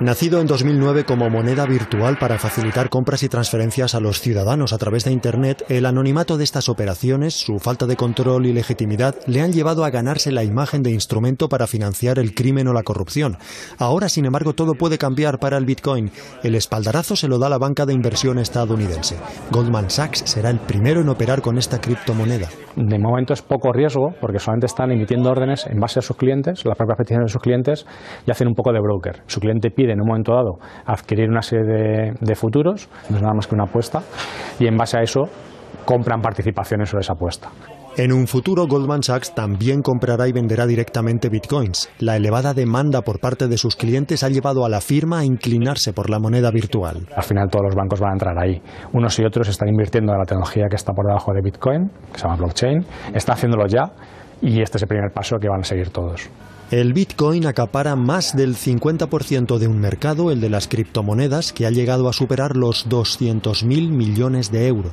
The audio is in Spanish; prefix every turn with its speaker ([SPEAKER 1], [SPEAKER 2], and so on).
[SPEAKER 1] Nacido en 2009 como moneda virtual para facilitar compras y transferencias a los ciudadanos a través de Internet, el anonimato de estas operaciones, su falta de control y legitimidad le han llevado a ganarse la imagen de instrumento para financiar el crimen o la corrupción. Ahora, sin embargo, todo puede cambiar para el Bitcoin. El espaldarazo se lo da la banca de inversión estadounidense. Goldman Sachs será el primero en operar con esta criptomoneda.
[SPEAKER 2] De momento es poco riesgo porque solamente están emitiendo órdenes en base a sus clientes, las propias peticiones de sus clientes y hacen un poco de broker. Su cliente pide en un momento dado adquirir una serie de, futuros, no es nada más que una apuesta, y en base a eso compran participaciones sobre esa apuesta.
[SPEAKER 1] En un futuro, Goldman Sachs también comprará y venderá directamente bitcoins. La elevada demanda por parte de sus clientes ha llevado a la firma a inclinarse por la moneda virtual.
[SPEAKER 2] Al final todos los bancos van a entrar ahí. Unos y otros están invirtiendo en la tecnología que está por debajo de bitcoin, que se llama blockchain. Está haciéndolo ya y este es el primer paso que van a seguir todos.
[SPEAKER 1] El Bitcoin acapara más del 50% de un mercado, el de las criptomonedas, que ha llegado a superar los 200.000 millones de euros.